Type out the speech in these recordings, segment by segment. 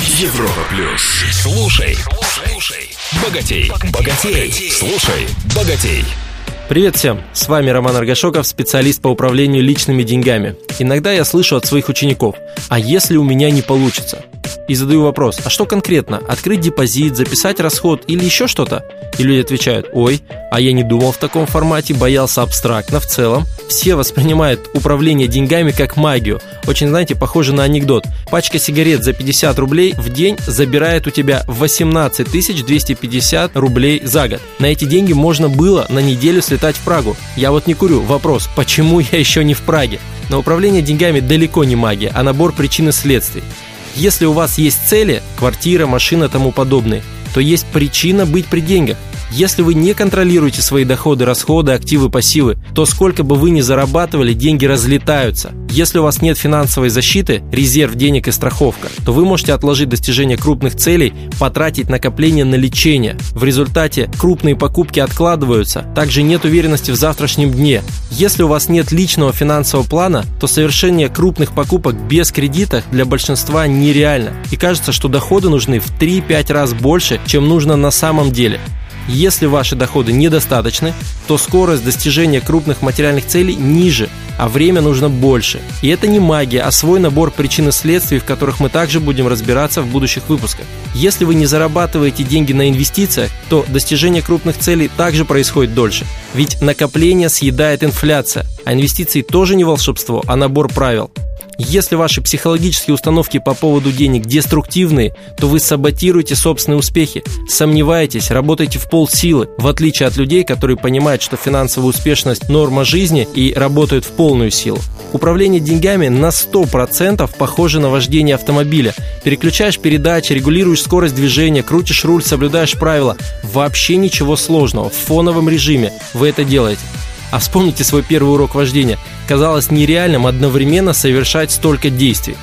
Европа плюс. Слушай, слушай, богатей, богатей, слушай, богатей. Привет всем! С вами Роман Аргашоков, специалист по управлению личными деньгами. Иногда я слышу от своих учеников, а если у меня не получится? И задаю вопрос, а что конкретно? Открыть депозит, записать расход или еще что-то? И люди отвечают, ой, а я не думал в таком формате, боялся абстрактно в целом. Все воспринимают управление деньгами как магию. Очень, знаете, похоже на анекдот. Пачка сигарет за 50 рублей в день забирает у тебя 18 250 рублей за год. На эти деньги можно было на неделю слетать в Прагу. Я вот не курю. Вопрос, почему я еще не в Праге? Но управление деньгами далеко не магия, а набор причин и следствий. Если у вас есть цели, квартира, машина, тому подобное, то есть причина быть при деньгах. Если вы не контролируете свои доходы, расходы, активы, пассивы, то сколько бы вы ни зарабатывали, деньги разлетаются. Если у вас нет финансовой защиты, резерв денег и страховка, то вы можете отложить достижение крупных целей, потратить накопление на лечение. В результате крупные покупки откладываются, также нет уверенности в завтрашнем дне. Если у вас нет личного финансового плана, то совершение крупных покупок без кредита для большинства нереально. И кажется, что доходы нужны в 3-5 раз больше, чем нужно на самом деле. Если ваши доходы недостаточны, то скорость достижения крупных материальных целей ниже, а время нужно больше. И это не магия, а свой набор причин и следствий, в которых мы также будем разбираться в будущих выпусках. Если вы не зарабатываете деньги на инвестициях, то достижение крупных целей также происходит дольше. Ведь накопление съедает инфляция, а инвестиции тоже не волшебство, а набор правил. Если ваши психологические установки по поводу денег деструктивные, то вы саботируете собственные успехи, сомневаетесь, работаете в полсилы, в отличие от людей, которые понимают, что финансовая успешность – норма жизни и работают в полную силу. Управление деньгами на 100% похоже на вождение автомобиля. Переключаешь передачи, регулируешь скорость движения, крутишь руль, соблюдаешь правила. Вообще ничего сложного. В фоновом режиме вы это делаете. А вспомните свой первый урок вождения. Казалось нереальным одновременно совершать столько действий.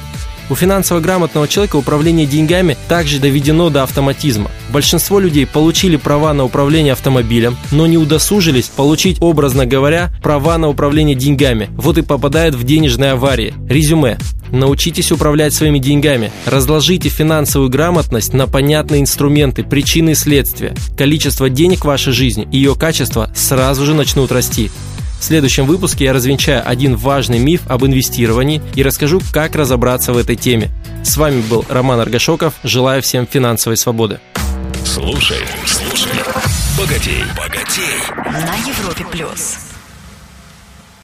У финансово грамотного человека управление деньгами также доведено до автоматизма. Большинство людей получили права на управление автомобилем, но не удосужились получить, образно говоря, права на управление деньгами. Вот и попадают в денежные аварии. Резюме. Научитесь управлять своими деньгами. Разложите финансовую грамотность на понятные инструменты, причины и следствия. Количество денег в вашей жизни и ее качество сразу же начнут расти. В следующем выпуске я развенчаю один важный миф об инвестировании и расскажу, как разобраться в этой теме. С вами был Роман Аргашоков. Желаю всем финансовой свободы. Слушай, слушай, богатей, богатей. На Европе плюс.